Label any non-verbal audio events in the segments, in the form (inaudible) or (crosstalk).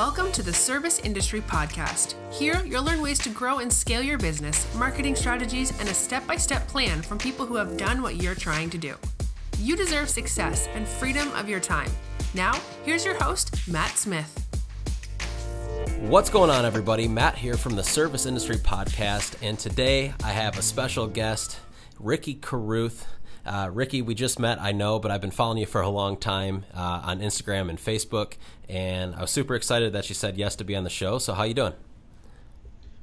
Welcome to the Service Industry Podcast. Here, you'll learn ways to grow and scale your business, marketing strategies, and a step by step plan from people who have done what you're trying to do. You deserve success and freedom of your time. Now, here's your host, Matt Smith. What's going on, everybody? Matt here from the Service Industry Podcast, and today I have a special guest, Ricky Carruth. Uh, Ricky, we just met, I know, but I've been following you for a long time uh, on Instagram and Facebook, and I was super excited that you said yes to be on the show. So, how you doing?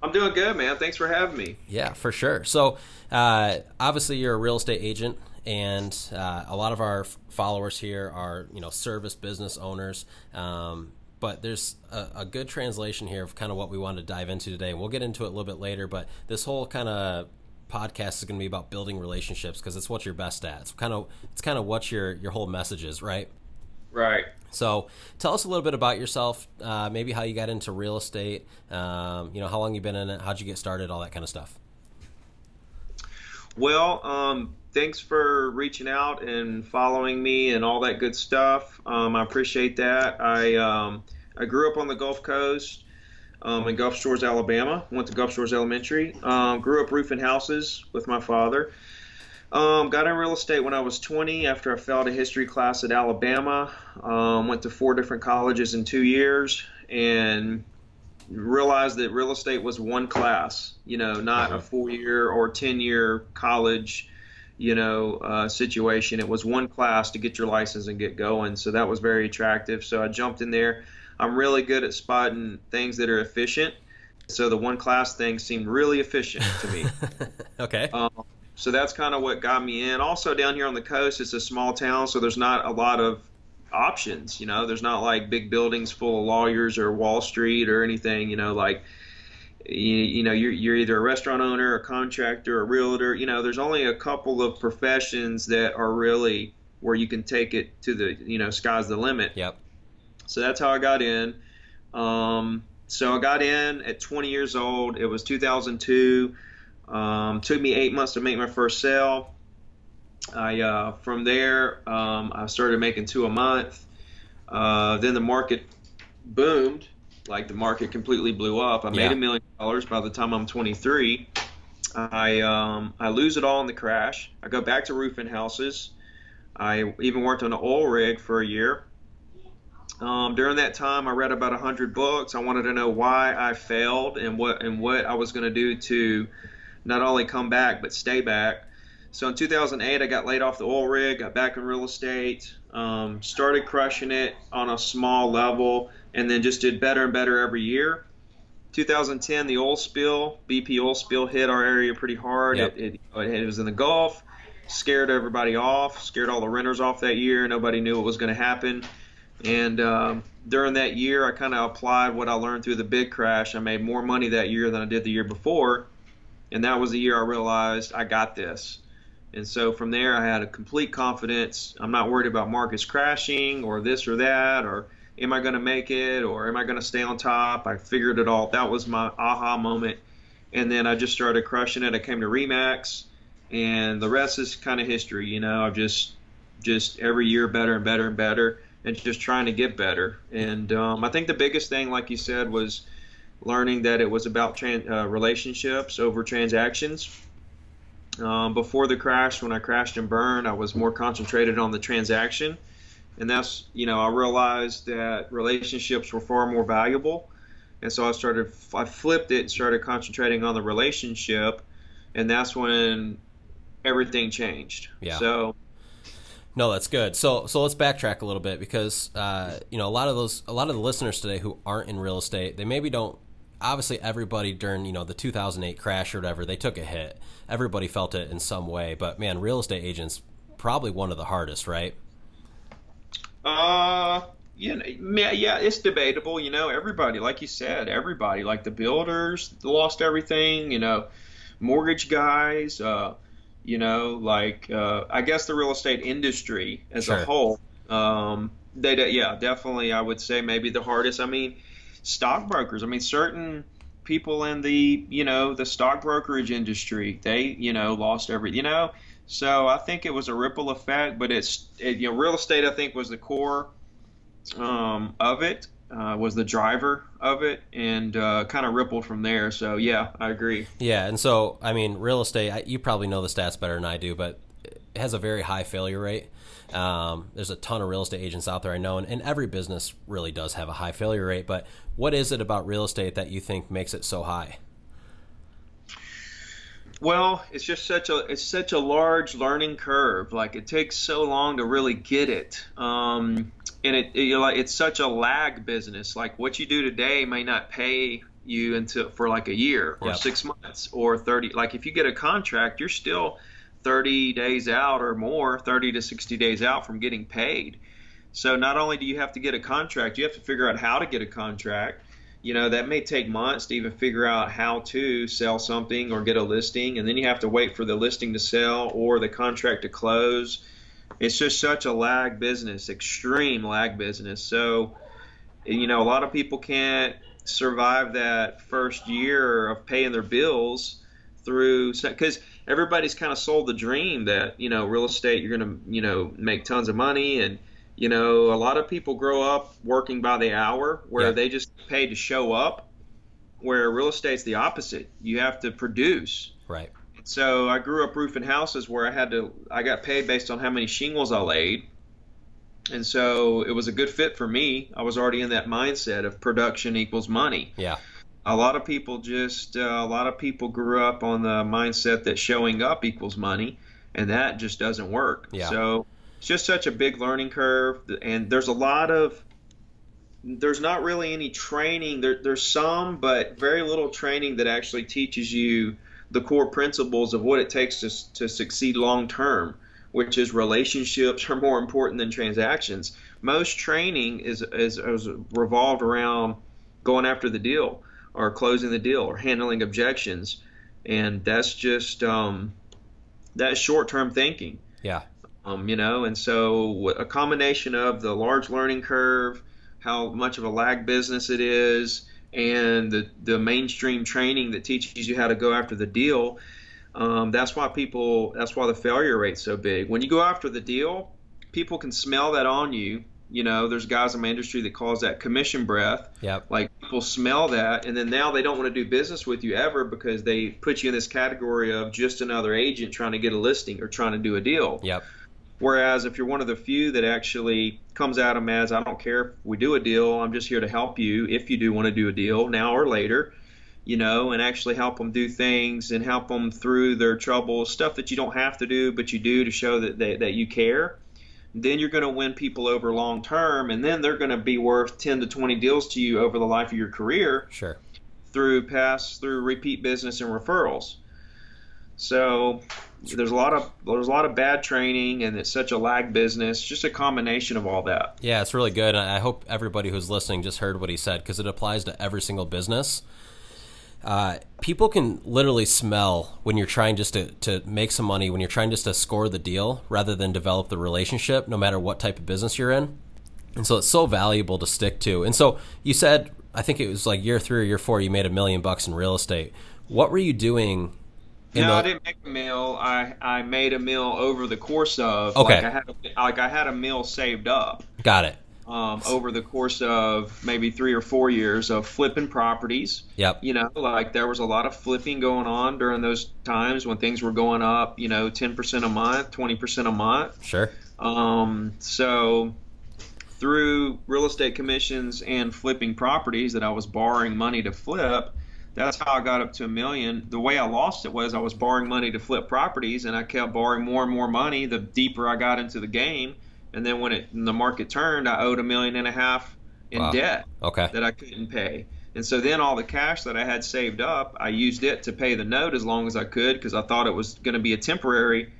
I'm doing good, man. Thanks for having me. Yeah, for sure. So, uh, obviously, you're a real estate agent, and uh, a lot of our followers here are, you know, service business owners. Um, but there's a, a, good translation here of kind of what we want to dive into today. And we'll get into it a little bit later. But this whole kind of podcast is going to be about building relationships because it's what you're best at. It's kind of it's kind of what your your whole message is, right? Right. So, tell us a little bit about yourself. Uh, maybe how you got into real estate. Um, you know, how long you've been in it? How'd you get started? All that kind of stuff. Well, um, thanks for reaching out and following me and all that good stuff. Um, I appreciate that. I um, I grew up on the Gulf Coast um, in Gulf Shores, Alabama. Went to Gulf Shores Elementary. Um, grew up roofing houses with my father. Um, got in real estate when I was 20 after I failed a history class at Alabama. Um, went to four different colleges in two years and realized that real estate was one class, you know, not a uh-huh. four year or 10 year college, you know, uh, situation. It was one class to get your license and get going. So that was very attractive. So I jumped in there. I'm really good at spotting things that are efficient. So the one class thing seemed really efficient to me. (laughs) okay. Um, so that's kind of what got me in. Also, down here on the coast, it's a small town, so there's not a lot of options. You know, there's not like big buildings full of lawyers or Wall Street or anything. You know, like you, you know you're, you're either a restaurant owner, a contractor, a realtor. You know, there's only a couple of professions that are really where you can take it to the you know sky's the limit. Yep. So that's how I got in. Um, so I got in at 20 years old. It was 2002. Um, took me eight months to make my first sale. I uh, from there um, I started making two a month. Uh, then the market boomed, like the market completely blew up. I made a million dollars by the time I'm 23. I um, I lose it all in the crash. I go back to roofing houses. I even worked on an oil rig for a year. Um, during that time, I read about hundred books. I wanted to know why I failed and what and what I was going to do to not only come back but stay back. So in 2008, I got laid off the oil rig, got back in real estate, um, started crushing it on a small level, and then just did better and better every year. 2010, the oil spill, BP oil spill hit our area pretty hard. Yep. It, it, it was in the Gulf, scared everybody off, scared all the renters off that year. Nobody knew what was going to happen. And um, during that year, I kind of applied what I learned through the big crash. I made more money that year than I did the year before. And that was the year I realized I got this. And so from there, I had a complete confidence. I'm not worried about markets crashing or this or that, or am I going to make it, or am I going to stay on top? I figured it all. That was my aha moment. And then I just started crushing it. I came to Remax, and the rest is kind of history. You know, I've just, just every year better and better and better, and just trying to get better. And um, I think the biggest thing, like you said, was learning that it was about uh, relationships over transactions. Um, before the crash, when I crashed and burned, I was more concentrated on the transaction. And that's, you know, I realized that relationships were far more valuable. And so I started, I flipped it and started concentrating on the relationship. And that's when everything changed. Yeah. So, no, that's good. So, so let's backtrack a little bit because uh, you know a lot of those, a lot of the listeners today who aren't in real estate, they maybe don't obviously everybody during you know the 2008 crash or whatever they took a hit everybody felt it in some way but man real estate agents probably one of the hardest right uh you know, yeah it's debatable you know everybody like you said everybody like the builders lost everything you know mortgage guys uh you know like uh i guess the real estate industry as sure. a whole um they yeah definitely i would say maybe the hardest i mean stockbrokers. I mean, certain people in the you know the stock brokerage industry, they you know lost every you know. So I think it was a ripple effect, but it's it, you know real estate I think was the core um, of it, uh, was the driver of it, and uh, kind of rippled from there. So yeah, I agree. Yeah, and so I mean, real estate. You probably know the stats better than I do, but it has a very high failure rate. Um, there's a ton of real estate agents out there I know, and, and every business really does have a high failure rate. But what is it about real estate that you think makes it so high? Well, it's just such a it's such a large learning curve. Like it takes so long to really get it, um, and it, it you like it's such a lag business. Like what you do today may not pay you until for like a year or yep. six months or thirty. Like if you get a contract, you're still thirty days out or more, thirty to sixty days out from getting paid. So not only do you have to get a contract, you have to figure out how to get a contract you know that may take months to even figure out how to sell something or get a listing and then you have to wait for the listing to sell or the contract to close it's just such a lag business extreme lag business so you know a lot of people can't survive that first year of paying their bills through because everybody's kind of sold the dream that you know real estate you're going to you know make tons of money and you know, a lot of people grow up working by the hour where yeah. they just pay to show up, where real estate's the opposite. You have to produce. Right. So I grew up roofing houses where I had to, I got paid based on how many shingles I laid. And so it was a good fit for me. I was already in that mindset of production equals money. Yeah. A lot of people just, uh, a lot of people grew up on the mindset that showing up equals money, and that just doesn't work. Yeah. So it's just such a big learning curve, and there's a lot of there's not really any training. There, there's some, but very little training that actually teaches you the core principles of what it takes to, to succeed long term, which is relationships are more important than transactions. Most training is, is, is revolved around going after the deal or closing the deal or handling objections, and that's just um, that's short term thinking. Yeah. Um, you know, and so a combination of the large learning curve, how much of a lag business it is, and the, the mainstream training that teaches you how to go after the deal. Um, that's why people. That's why the failure rate's so big. When you go after the deal, people can smell that on you. You know, there's guys in my industry that calls that commission breath. Yep. Like people smell that, and then now they don't want to do business with you ever because they put you in this category of just another agent trying to get a listing or trying to do a deal. Yep. Whereas if you're one of the few that actually comes at them as, I don't care if we do a deal, I'm just here to help you if you do want to do a deal now or later, you know, and actually help them do things and help them through their troubles, stuff that you don't have to do, but you do to show that, that, that you care. Then you're going to win people over long term, and then they're going to be worth 10 to 20 deals to you over the life of your career. Sure. Through pass, through repeat business and referrals. So there's a lot of there's a lot of bad training and it's such a lag business. Just a combination of all that. Yeah it's really good. I hope everybody who's listening just heard what he said because it applies to every single business. Uh, people can literally smell when you're trying just to, to make some money when you're trying just to score the deal rather than develop the relationship no matter what type of business you're in. And so it's so valuable to stick to. And so you said i think it was like year three or year four you made a million bucks in real estate. What were you doing no, the... I didn't make a meal. I, I made a meal over the course of okay. Like I had a, like I had a meal saved up. Got it. Um, over the course of maybe three or four years of flipping properties. Yep. You know, like there was a lot of flipping going on during those times when things were going up. You know, ten percent a month, twenty percent a month. Sure. Um, so through real estate commissions and flipping properties that I was borrowing money to flip that's how I got up to a million. The way I lost it was I was borrowing money to flip properties, and I kept borrowing more and more money the deeper I got into the game. And then when it when the market turned, I owed a million and a half in wow. debt okay. that I couldn't pay. And so then all the cash that I had saved up, I used it to pay the note as long as I could because I thought it was going to be a temporary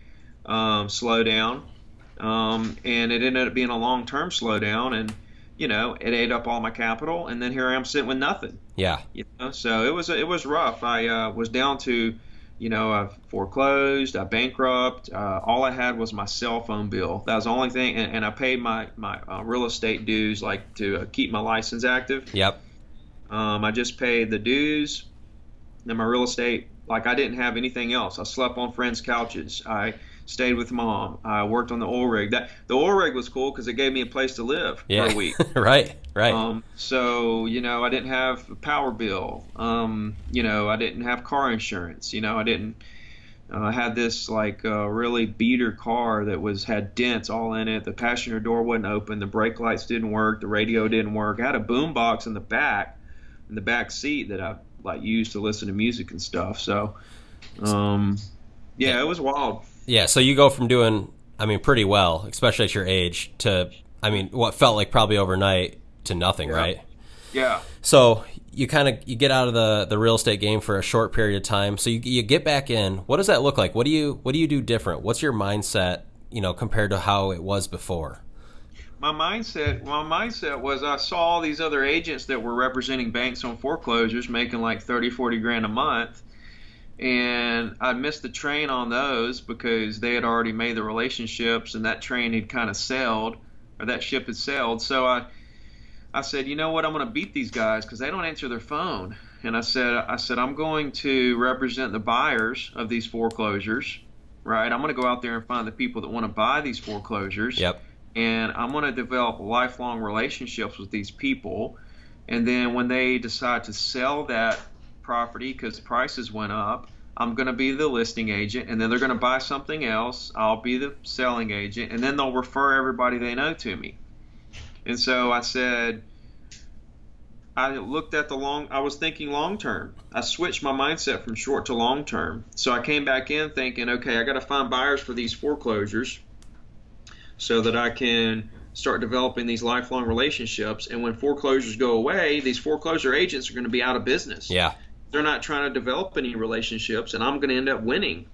um, slowdown. Um, and it ended up being a long term slowdown. And you know, it ate up all my capital, and then here I am sitting with nothing. Yeah. You know, so it was it was rough. I uh, was down to, you know, I foreclosed, I bankrupt. Uh, all I had was my cell phone bill. That was the only thing, and, and I paid my my uh, real estate dues, like to uh, keep my license active. Yep. Um, I just paid the dues, and my real estate. Like I didn't have anything else. I slept on friends' couches. I stayed with mom. I worked on the oil rig. That the oil rig was cool because it gave me a place to live yeah. for a week. (laughs) right, right. Um, so you know, I didn't have a power bill. Um, you know, I didn't have car insurance. You know, I didn't. Uh, I had this like uh, really beater car that was had dents all in it. The passenger door wasn't open. The brake lights didn't work. The radio didn't work. I had a boom box in the back, in the back seat that I like used to listen to music and stuff. So, um, yeah, it was wild. Yeah, so you go from doing, I mean, pretty well, especially at your age, to, I mean, what felt like probably overnight to nothing, Yeah. right? Yeah. So you kind of you get out of the the real estate game for a short period of time. So you you get back in. What does that look like? What do you what do you do different? What's your mindset, you know, compared to how it was before? my mindset my mindset was I saw all these other agents that were representing banks on foreclosures making like 30 40 grand a month and I missed the train on those because they had already made the relationships and that train had kind of sailed or that ship had sailed. So I I said you know what? I'm going to beat these guys because they don't answer their phone. And I said I said I'm going to represent the buyers of these foreclosures right? I'm going to go out there and find the people that want to buy these foreclosures. Yep. and I'm going to develop lifelong relationships with these people. And then when they decide to sell that property because prices went up, I'm going to be the listing agent, and then they're going to buy something else. I'll be the selling agent, and then they'll refer everybody they know to me. And so I said, I looked at the long, I was thinking long term. I switched my mindset from short to long term. So I came back in thinking, okay, I got to find buyers for these foreclosures so that I can start developing these lifelong relationships. And when foreclosures go away, these foreclosure agents are going to be out of business. Yeah. They're not trying to develop any relationships, and I'm going to end up winning.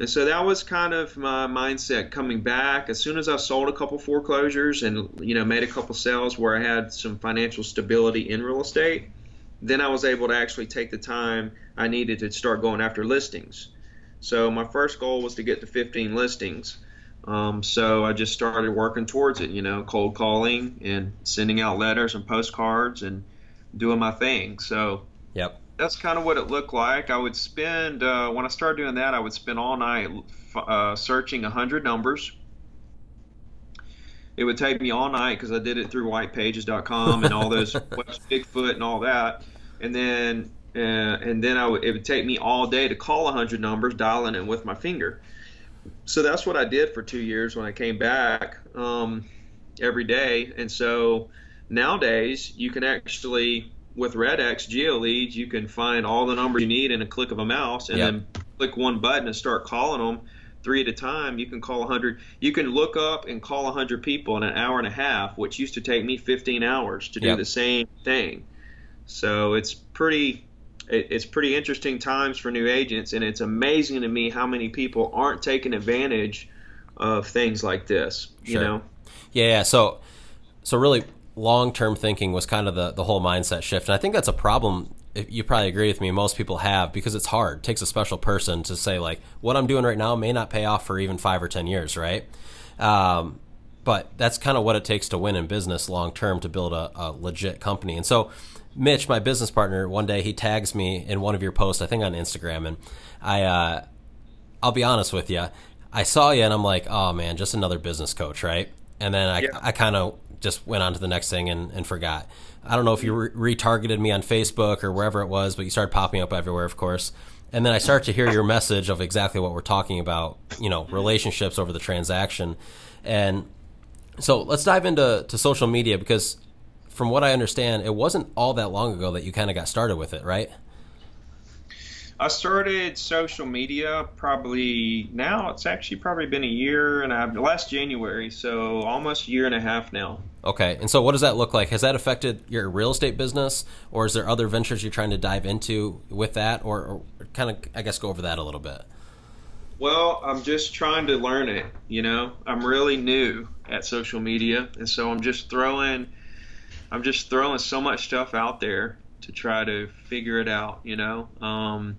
And so that was kind of my mindset coming back. As soon as I sold a couple foreclosures and you know made a couple sales where I had some financial stability in real estate, then I was able to actually take the time I needed to start going after listings. So my first goal was to get to 15 listings. Um, so I just started working towards it, you know, cold calling and sending out letters and postcards and doing my thing. So Yep. that's kind of what it looked like. I would spend uh, when I started doing that, I would spend all night uh, searching a hundred numbers. It would take me all night because I did it through whitepages.com and all those (laughs) Bigfoot and all that, and then uh, and then I would, it would take me all day to call a hundred numbers, dialing it with my finger. So that's what I did for two years when I came back um, every day, and so nowadays you can actually with RedX GeoLeads, you can find all the numbers you need in a click of a mouse, and Yep. then click one button and start calling them three at a time. You can call 100. You can look up and call 100 people in an hour and a half, which used to take me 15 hours to do Yep. the same thing. So it's pretty. It's pretty interesting times for new agents, and it's amazing to me how many people aren't taking advantage of things like this. You know, Yeah, yeah. So, so really, long term thinking was kind of the the whole mindset shift, and I think that's a problem. You probably agree with me. Most people have because it's hard. It takes a special person to say like, what I'm doing right now may not pay off for even five or ten years, right? Um, but that's kind of what it takes to win in business long term to build a, a legit company. And so, Mitch, my business partner, one day he tags me in one of your posts, I think on Instagram, and I. Uh, I'll be honest with you. I saw you and I'm like, oh man, just another business coach, right? And then I, Yeah. I kind of just went on to the next thing and, and forgot. I don't know if you re- retargeted me on Facebook or wherever it was, but you started popping up everywhere, of course. And then I start to hear your message of exactly what we're talking about, you know, relationships over the transaction. And so let's dive into to social media because from what I understand, it wasn't all that long ago that you kind of got started with it, right? I started social media probably now. It's actually probably been a year and a half, last January, so almost a year and a half now. Okay. And so what does that look like? Has that affected your real estate business or is there other ventures you're trying to dive into with that or, or kind of I guess go over that a little bit? Well, I'm just trying to learn it. You know, I'm really new at social media, and so I'm just throwing, I'm just throwing so much stuff out there to try to figure it out. You know, um,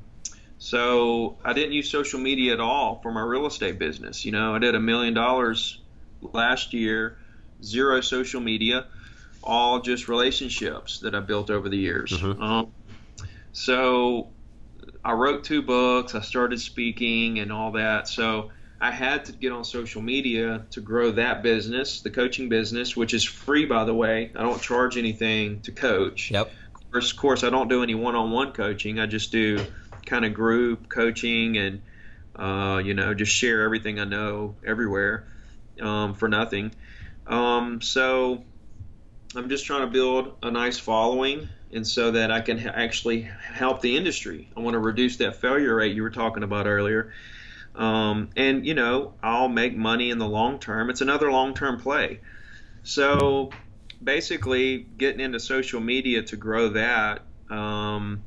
so I didn't use social media at all for my real estate business. You know, I did a million dollars last year, zero social media, all just relationships that I built over the years. Mhm. Um, so I wrote two books. I started speaking and all that. So I had to get on social media to grow that business, the coaching business, which is free, by the way. I don't charge anything to coach. Yep. Of course, of course I don't do any one-on-one coaching. I just do kind of group coaching and, uh, you know, just share everything I know everywhere um, for nothing. Um, so I'm just trying to build a nice following and so that I can actually help the industry. I want to reduce that failure rate you were talking about earlier. Um, and you know, I'll make money in the long term. It's another long-term play. So basically, getting into social media to grow that, um,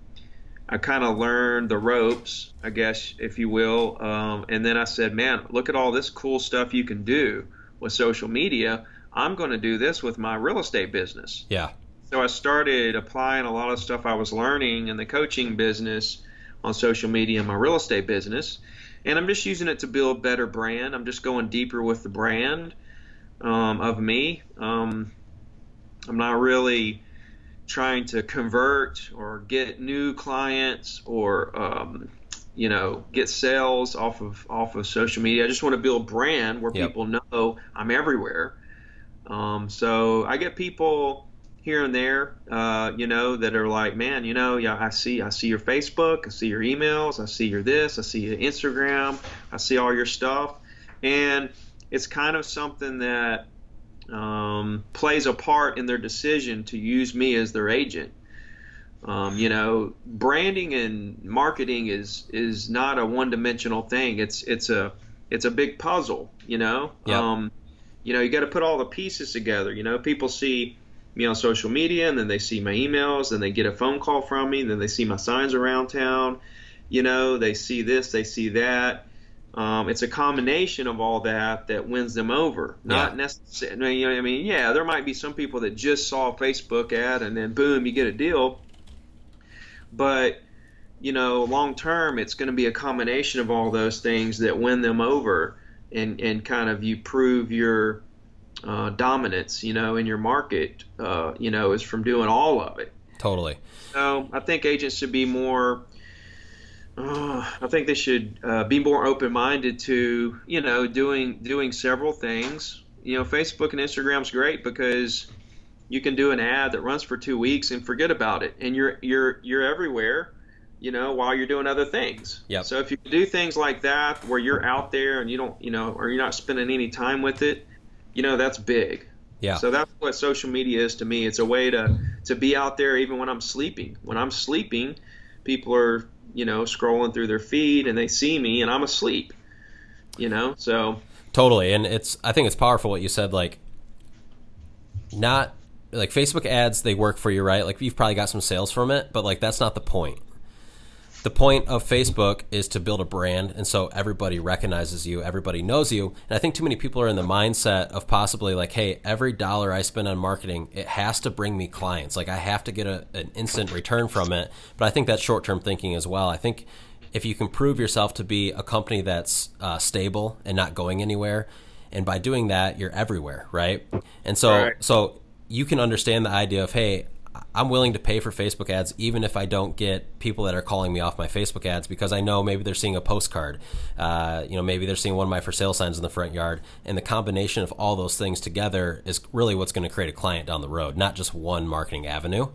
I kind of learned the ropes, I guess, if you will. Um, and then I said, man, look at all this cool stuff you can do with social media. I'm going to do this with my real estate business. Yeah. So I started applying a lot of stuff I was learning in the coaching business on social media in my real estate business and I'm just using it to build better brand. I'm just going deeper with the brand um, of me. Um, I'm not really trying to convert or get new clients or um, you know get sales off of off of social media. I just want to build brand where yep. people know I'm everywhere. Um, so I get people here and there, uh, you know, that are like, man, you know, yeah, I see, I see your Facebook, I see your emails, I see your this, I see your Instagram, I see all your stuff, and it's kind of something that um, plays a part in their decision to use me as their agent. Um, you know, branding and marketing is is not a one-dimensional thing. It's it's a it's a big puzzle. You know, yep. um, you know, you got to put all the pieces together. You know, people see me on social media, and then they see my emails, and they get a phone call from me, and then they see my signs around town. You know, they see this, they see that. Um, it's a combination of all that that wins them over. Not yeah. necessarily, you know, I mean, yeah, there might be some people that just saw a Facebook ad and then boom, you get a deal. But you know, long term, it's going to be a combination of all those things that win them over, and and kind of you prove your uh, dominance, you know, in your market, uh, you know, is from doing all of it. Totally. So I think agents should be more. Uh, I think they should uh, be more open-minded to, you know, doing doing several things. You know, Facebook and Instagram's great because you can do an ad that runs for two weeks and forget about it, and you're you're you're everywhere you know, while you're doing other things. Yep. So if you do things like that where you're out there and you don't, you know, or you're not spending any time with it, you know that's big. Yeah. So that's what social media is to me. It's a way to to be out there even when I'm sleeping. When I'm sleeping, people are you know scrolling through their feed and they see me and I'm asleep. You know, so totally. And it's I think it's powerful what you said. Like, not like Facebook ads, they work for you, right? Like you've probably got some sales from it, but like that's not the point the point of Facebook is to build a brand, and so everybody recognizes you, everybody knows you. And I think too many people are in the mindset of possibly like, hey, every dollar I spend on marketing, it has to bring me clients. Like I have to get a, an instant return from it. But I think that's short term thinking as well. I think if you can prove yourself to be a company that's uh, stable and not going anywhere, and by doing that, you're everywhere, right? And so, right. so you can understand the idea of, hey, I'm willing to pay for Facebook ads even if I don't get people that are calling me off my Facebook ads because I know maybe they're seeing a postcard, uh, you know, maybe they're seeing one of my for sale signs in the front yard, and the combination of all those things together is really what's going to create a client down the road, not just one marketing avenue.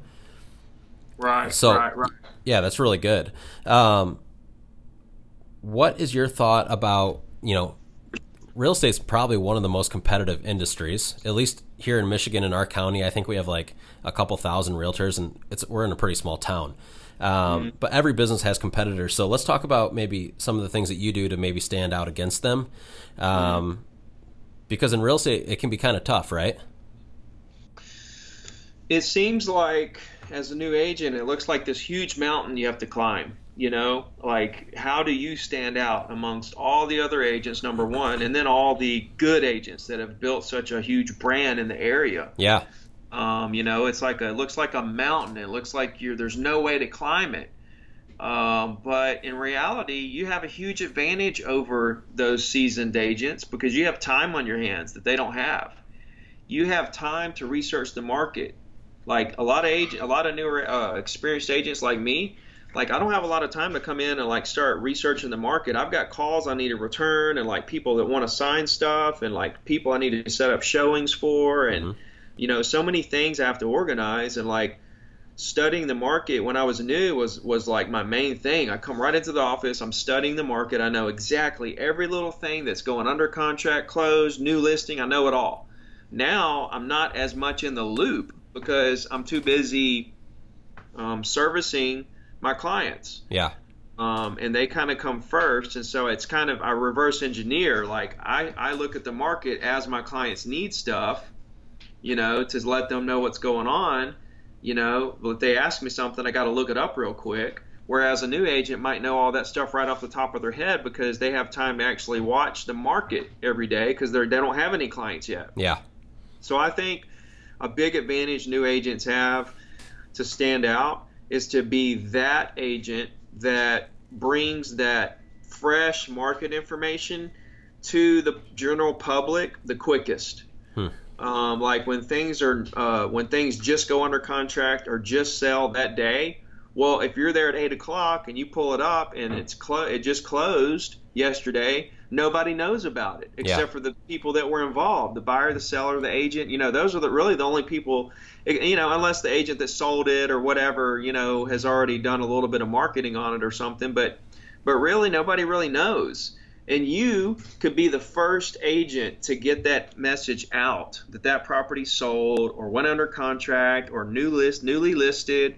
Right. So, right, right. yeah, that's really good. Um, what is your thought about you know real estate's probably one of the most competitive industries, at least here in Michigan in our county. I think we have like a couple thousand realtors, and it's we're in a pretty small town. Um, mm-hmm. But every business has competitors. So let's talk about maybe some of the things that you do to maybe stand out against them. Um, mm-hmm. Because in real estate, it can be kind of tough, right? It seems like as a new agent, it looks like this huge mountain you have to climb you know like how do you stand out amongst all the other agents number one and then all the good agents that have built such a huge brand in the area? Yeah. Um, you know it's like a, it looks like a mountain. It looks like you're there's no way to climb it. Um, but in reality you have a huge advantage over those seasoned agents because you have time on your hands that they don't have. You have time to research the market. Like a lot of agent a lot of newer uh, experienced agents like me like I don't have a lot of time to come in and like start researching the market. I've got calls I need to return and like people that want to sign stuff and like people I need to set up showings for and mm-hmm. you know so many things I have to organize and like studying the market when I was new was was like my main thing. I come right into the office, I'm studying the market. I know exactly every little thing that's going under contract, closed, new listing, I know it all. Now, I'm not as much in the loop because I'm too busy um, servicing my clients. Yeah. Um, and they kind of come first, and so it's kind of I reverse engineer. Like I, I look at the market as my clients need stuff, you know, to let them know what's going on. You know, if they ask me something, I got to look it up real quick. Whereas a new agent might know all that stuff right off the top of their head because they have time to actually watch the market every day because they don't have any clients yet. Yeah. So I think a big advantage new agents have to stand out is to be that agent that brings that fresh market information to the general public the quickest. Hmm. Um, like when things are uh, when things just go under contract or just sell that day. Well, if you're there at eight o'clock and you pull it up and mm. it's clo- it just closed yesterday, nobody knows about it except yeah. for the people that were involved the buyer the seller the agent. You know those are the really the only people eh, you know unless the agent that sold it or whatever you know has already done a little bit of marketing on it or something. But but really nobody really knows. And you could be the first agent to get that message out that that property sold or went under contract or new list newly listed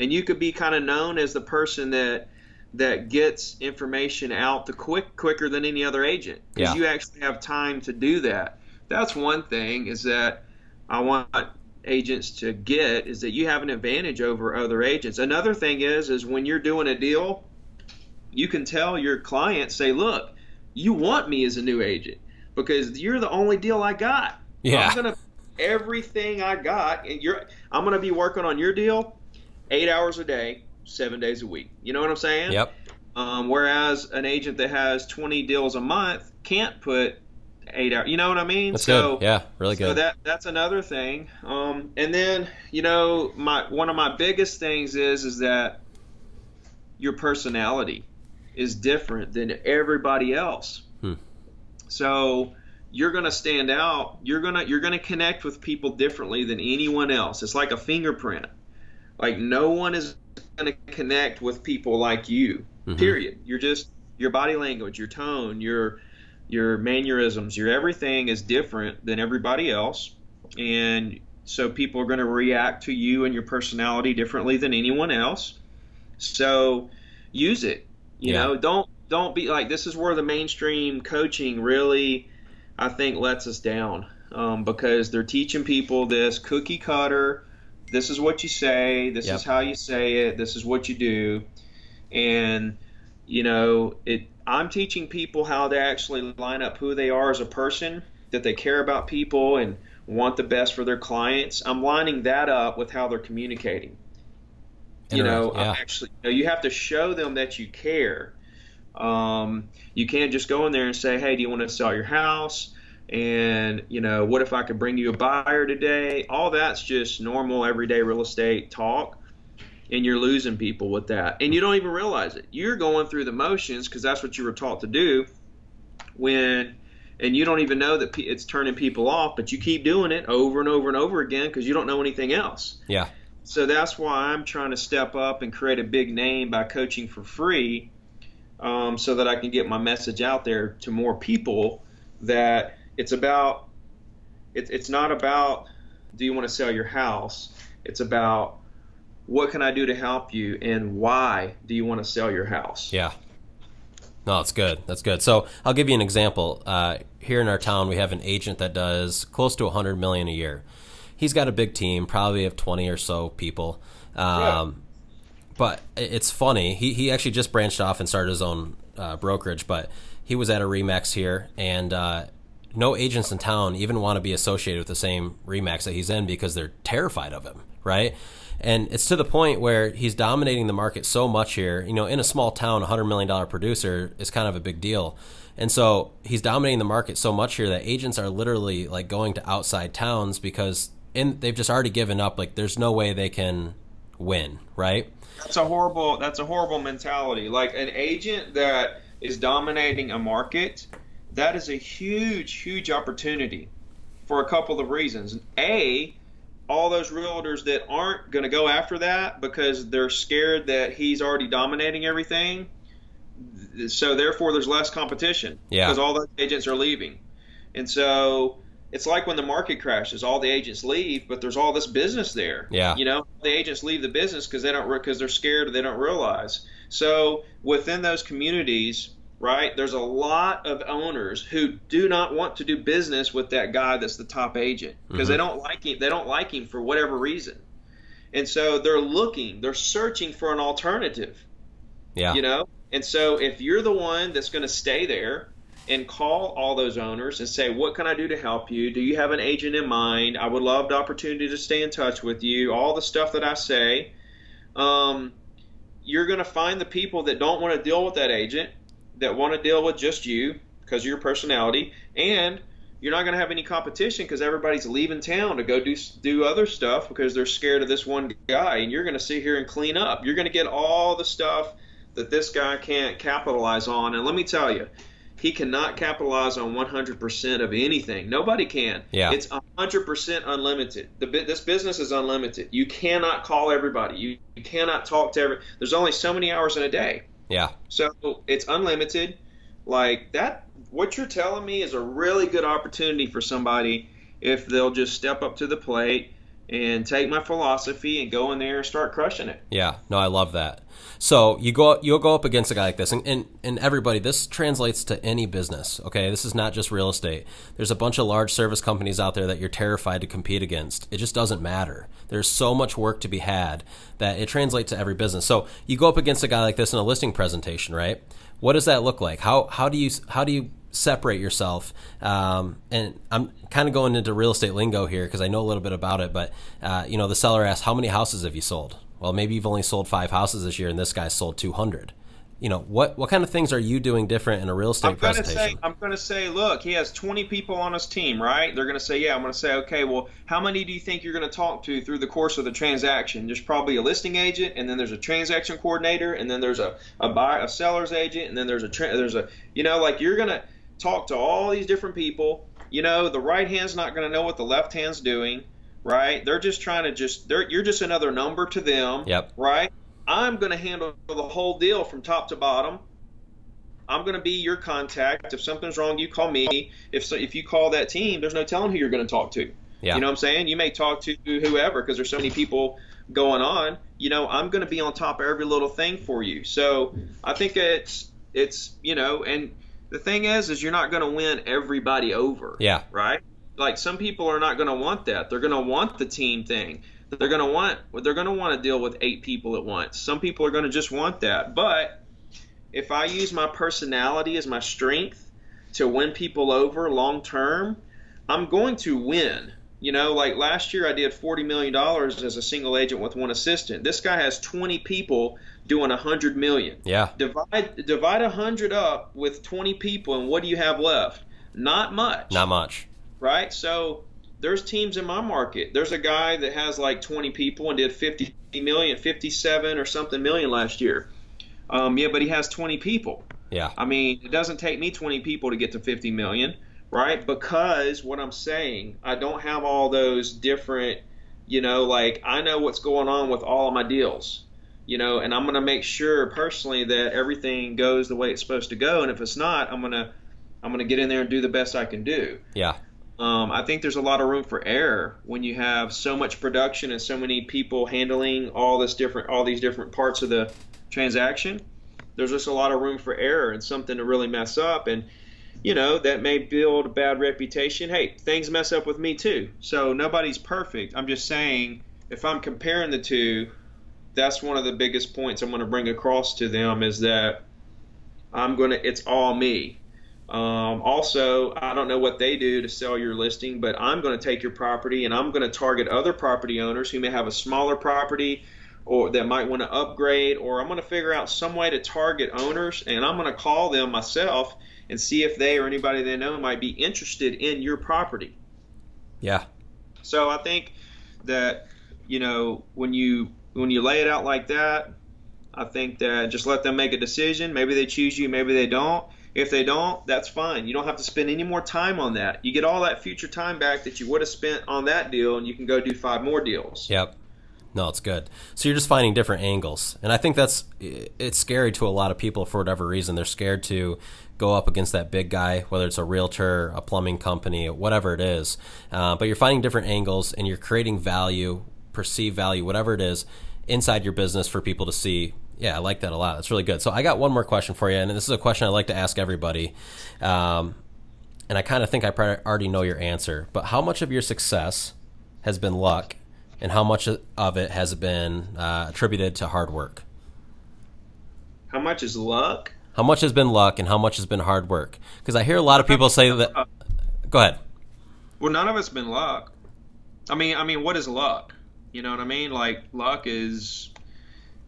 and you could be kind of known as the person that that gets information out the quick quicker than any other agent because yeah. you actually have time to do that. That's one thing is that I want agents to get is that you have an advantage over other agents. Another thing is is when you're doing a deal, you can tell your client say, "Look, you want me as a new agent because you're the only deal I got. Yeah. I'm gonna everything I got, and you're I'm gonna be working on your deal eight hours a day, seven days a week. You know what I'm saying? Yep. Um, whereas an agent that has 20 deals a month can't put eight hours. You know what I mean? That's so, good. Yeah, really good. So that that's another thing. Um, and then you know, my one of my biggest things is is that your personality is different than everybody else. Hmm. So you're going to stand out. You're going to you're going to connect with people differently than anyone else. It's like a fingerprint. Like no one is going to connect with people like you. Mm-hmm. Period. You're just your body language, your tone, your your mannerisms, your everything is different than everybody else, and so people are going to react to you and your personality differently than anyone else. So use it. You yeah. know, don't don't be like this is where the mainstream coaching really, I think, lets us down um, because they're teaching people this cookie cutter this is what you say, this yep. is how you say it, this is what you do. And you know, it I'm teaching people how to actually line up who they are as a person, that they care about people and want the best for their clients. I'm lining that up with how they're communicating. You know, yeah. actually, you, know, you have to show them that you care. Um, you can't just go in there and say, "Hey, do you want to sell your house?" And you know what if i could bring you a buyer today? All that's just normal everyday real estate talk. And you're losing people with that. And you don't even realize it. You're going through the motions because that's what you were taught to do when and you don't even know that it's turning people off but you keep doing it over and over and over again because you don't know anything else. Yeah. So that's why i'm trying to step up and create a big name by coaching for free um, so that i can get my message out there to more people that it's about it's it's not about do you want to sell your house? It's about what can i do to help you and why do you want to sell your house? Yeah. No that's good. That's good. So i'll give you an example. Uh, here in our town we have an agent that does close to 100 million a year. He's got a big team probably of 20 or so people. Um, yeah. but it's funny. He, he actually just branched off and started his own uh, brokerage but he was at a remax here and uh, no agents in town even want to be associated with the same Remax that he's in because they're terrified of him, right? And it's to the point where he's dominating the market so much here. You know, in a small town, a $100 million producer is kind of a big deal. And so he's dominating the market so much here that agents are literally like going to outside towns because in, they've just already given up. Like, there's no way they can win, right? That's a horrible. That's a horrible mentality. Like an agent that is dominating a market, that is a huge, huge opportunity for a couple of reasons. A, all those realtors that aren't going to go after that because they're scared that he's already dominating everything. So therefore, there's less competition Yeah. because all those agents are leaving, and so it's like when the market crashes, all the agents leave, but there's all this business there. Yeah. You know, the agents leave the business because they don't because they're scared or they don't realize. So within those communities, right, there's a lot of owners who do not want to do business with that guy that's the top agent because they don't like him. They don't like him for whatever reason, and so they're looking, they're searching for an alternative Yeah. you know? And so if you're the one that's going to stay there and call all those owners and say what can i do to help you? Do you have an agent in mind? I would love the opportunity to stay in touch with you. All the stuff that i say um, you're going to find the people that don't want to deal with that agent that want to deal with just you because of your personality and you're not going to have any competition because everybody's leaving town to go do do other stuff because they're scared of this one guy and you're going to sit here and clean up. You're going to get all the stuff that this guy can't capitalize on and let me tell you he cannot capitalize on 100% of anything. Nobody can. Yeah. it's 100% unlimited. The this business is unlimited. You cannot call everybody. You, you cannot talk to every there's only so many hours in a day Yeah. so it's unlimited. Like that, what you're telling me is a really good opportunity for somebody if they'll just step up to the plate and take my philosophy and go in there and start crushing it. Yeah, no, I love that. So you go you'll go up against a guy like this, and, and and everybody, this translates to any business. Okay, this is not just real estate. There's a bunch of large service companies out there that you're terrified to compete against. It just doesn't matter. There's so much work to be had that it translates to every business. So you go up against a guy like this in a listing presentation, right? What does that look like? How how do you how do you separate yourself? Um, and I'm kind of going into real estate lingo here because I know a little bit about it. But uh, you know, the seller asks, "How many houses have you sold?" Well, maybe you've only sold five houses this year, and this guy's sold 200. You know, what what kind of things are you doing different in a real estate I'm gonna presentation? say, I'm gonna say, look, he has 20 people on his team, right? They're gonna say, yeah. I'm gonna say, okay, well, how many do you think you're gonna talk to through the course of the transaction? There's probably a listing agent, and then there's a transaction coordinator, and then there's a a buyer, a seller's agent, and then there's a tra- there's a, you know, like you're gonna talk to all these different people. You know, the right hand's not gonna know what the left hand's doing, right? They're just trying to just, they're you're just another number to them, Yep. right? I'm gonna handle the whole deal from top to bottom. I'm going to be your contact. If something's wrong, you call me. If so, if you call that team, there's no telling who you're going to talk to. Yeah. You know what I'm saying? You may talk to whoever because there's so many people going on. You know, I'm going to be on top of every little thing for you. So I think it's it's you know, and the thing is, is you're not going to win everybody over. Yeah. Right. Like some people are not going to want that. They're going to want the team thing. They're going to want they're going to want to deal with eight people at once. Some people are going to just want that. But if I use my personality as my strength to win people over long term, I'm going to win. You know, like last year I did $40 million as a single agent with one assistant. This guy has 20 people doing a 100 million. Yeah. Divide divide a 100 up with 20 people and what do you have left? Not much Not much. right? So there's teams in my market. There's a guy that has like 20 people and did 50 million, 57 or something million last year. Um, yeah, but he has 20 people. Yeah. I mean, it doesn't take me 20 people to get to 50 million, right? Because what I'm saying, I don't have all those different, you know, like I know what's going on with all of my deals, you know, and I'm going to make sure personally that everything goes the way it's supposed to go. And if it's not, I'm going to, I'm going to get in there and do the best I can do. Yeah. Um, I think there's a lot of room for error when you have so much production and so many people handling all this different, all these different parts of the transaction. There's just a lot of room for error and something to really mess up, and you know that may build a bad reputation. Hey, things mess up with me too, so nobody's perfect. I'm just saying, if I'm comparing the two, that's one of the biggest points I'm going to bring across to them is that I'm going to, it's all me. Um, also, I don't know what they do to sell your listing, but I'm going to take your property and I'm going to target other property owners who may have a smaller property or that might want to upgrade, or I'm going to figure out some way to target owners and I'm going to call them myself and see if they or anybody they know might be interested in your property. Yeah. So I think that you know when you when you lay it out like that, I think that just let them make a decision. Maybe they choose you, maybe they don't. If they don't, that's fine. You don't have to spend any more time on that. You get all that future time back that you would have spent on that deal, and you can go do five more deals. Yep. No, it's good. So you're just finding different angles, and I think that's it's scary to a lot of people for whatever reason. They're scared to go up against that big guy, whether it's a realtor, a plumbing company, whatever it is. Uh, but you're finding different angles, and you're creating value, perceived value, whatever it is, inside your business for people to see. Yeah, I like that a lot. That's really good. So I got one more question for you, and this is a question I like to ask everybody. Um, and I kind of think I already know your answer, but how much of your success has been luck and how much of it has been uh, attributed to hard work? How much is luck? How much has been luck and how much has been hard work? Because I hear a lot of people say that. Go ahead. Well, none of it's been luck. I mean, I mean, what is luck? You know what I mean? Like luck is,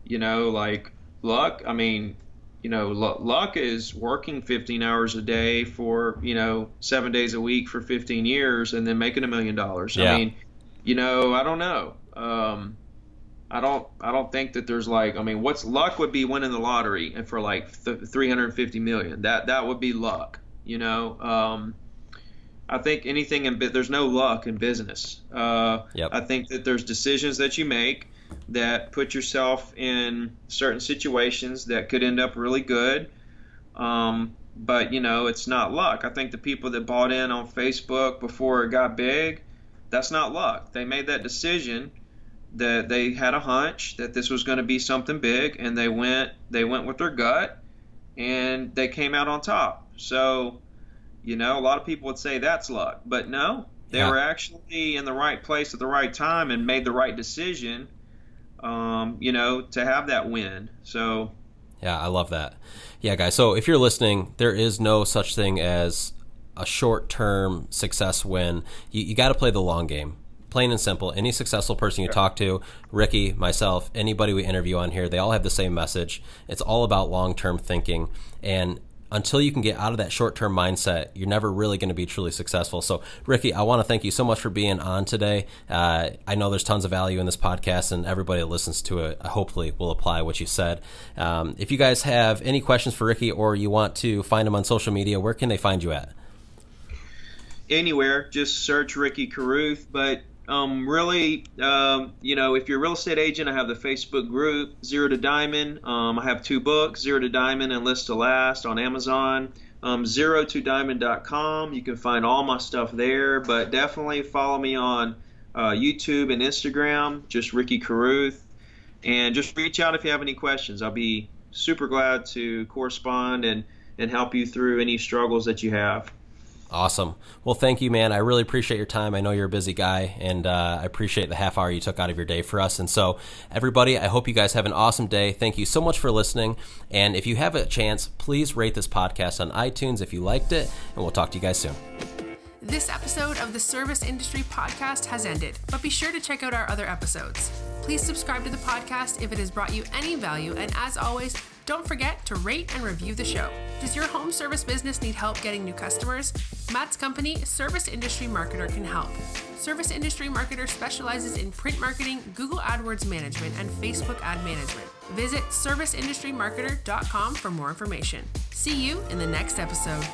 you know, like luck. I mean, you know, luck is working 15 hours a day for you know seven days a week for 15 years and then making a million dollars. I mean, you know, I don't know. Um, I don't. I don't think that there's like. I mean, what's luck would be winning the lottery and for like th- 350 million. That that would be luck. You know. Um, I think anything in there's no luck in business. Uh, yep. I think that there's decisions that you make that put yourself in certain situations that could end up really good. Um, but you know, it's not luck. I think the people that bought in on Facebook before it got big that's not luck. They made that decision that they had a hunch that this was going to be something big, and they went they went with their gut, and they came out on top. So, you know, a lot of people would say that's luck, but no, they yeah. were actually in the right place at the right time and made the right decision. Um, you know, to have that win. So. Yeah, I love that. Yeah, guys. So if you're listening, there is no such thing as a short term success win. You, you got to play the long game. Plain and simple. Any successful person you talk to, Ricky, myself, anybody we interview on here, they all have the same message. It's all about long term thinking. And until you can get out of that short term mindset, you're never really going to be truly successful. So, Ricky, I want to thank you so much for being on today. Uh, I know there's tons of value in this podcast, and everybody that listens to it hopefully will apply what you said. Um, if you guys have any questions for Ricky or you want to find him on social media, where can they find you at? anywhere. Just search Ricky Carruth. But um, really, um, you know, if you're a real estate agent, I have the Facebook group Zero to Diamond. Um, I have two books, Zero to Diamond and List to Last, on Amazon. Um, zero to diamond.com. You can find all my stuff there. But definitely follow me on uh, YouTube and Instagram, just Ricky Carruth. And just reach out if you have any questions. I'll be super glad to correspond and, and help you through any struggles that you have. Awesome. Well, thank you, man. I really appreciate your time. I know you're a busy guy, and uh, I appreciate the half hour you took out of your day for us. And so, everybody, I hope you guys have an awesome day. Thank you so much for listening. And if you have a chance, please rate this podcast on iTunes if you liked it, and we'll talk to you guys soon. This episode of the Service Industry Podcast has ended, but be sure to check out our other episodes. Please subscribe to the podcast if it has brought you any value, and as always, don't forget to rate and review the show. Does your home service business need help getting new customers? Matt's company, Service Industry Marketer, can help. Service Industry Marketer specializes in print marketing, Google AdWords management, and Facebook ad management. Visit serviceindustrymarketer.com for more information. See you in the next episode.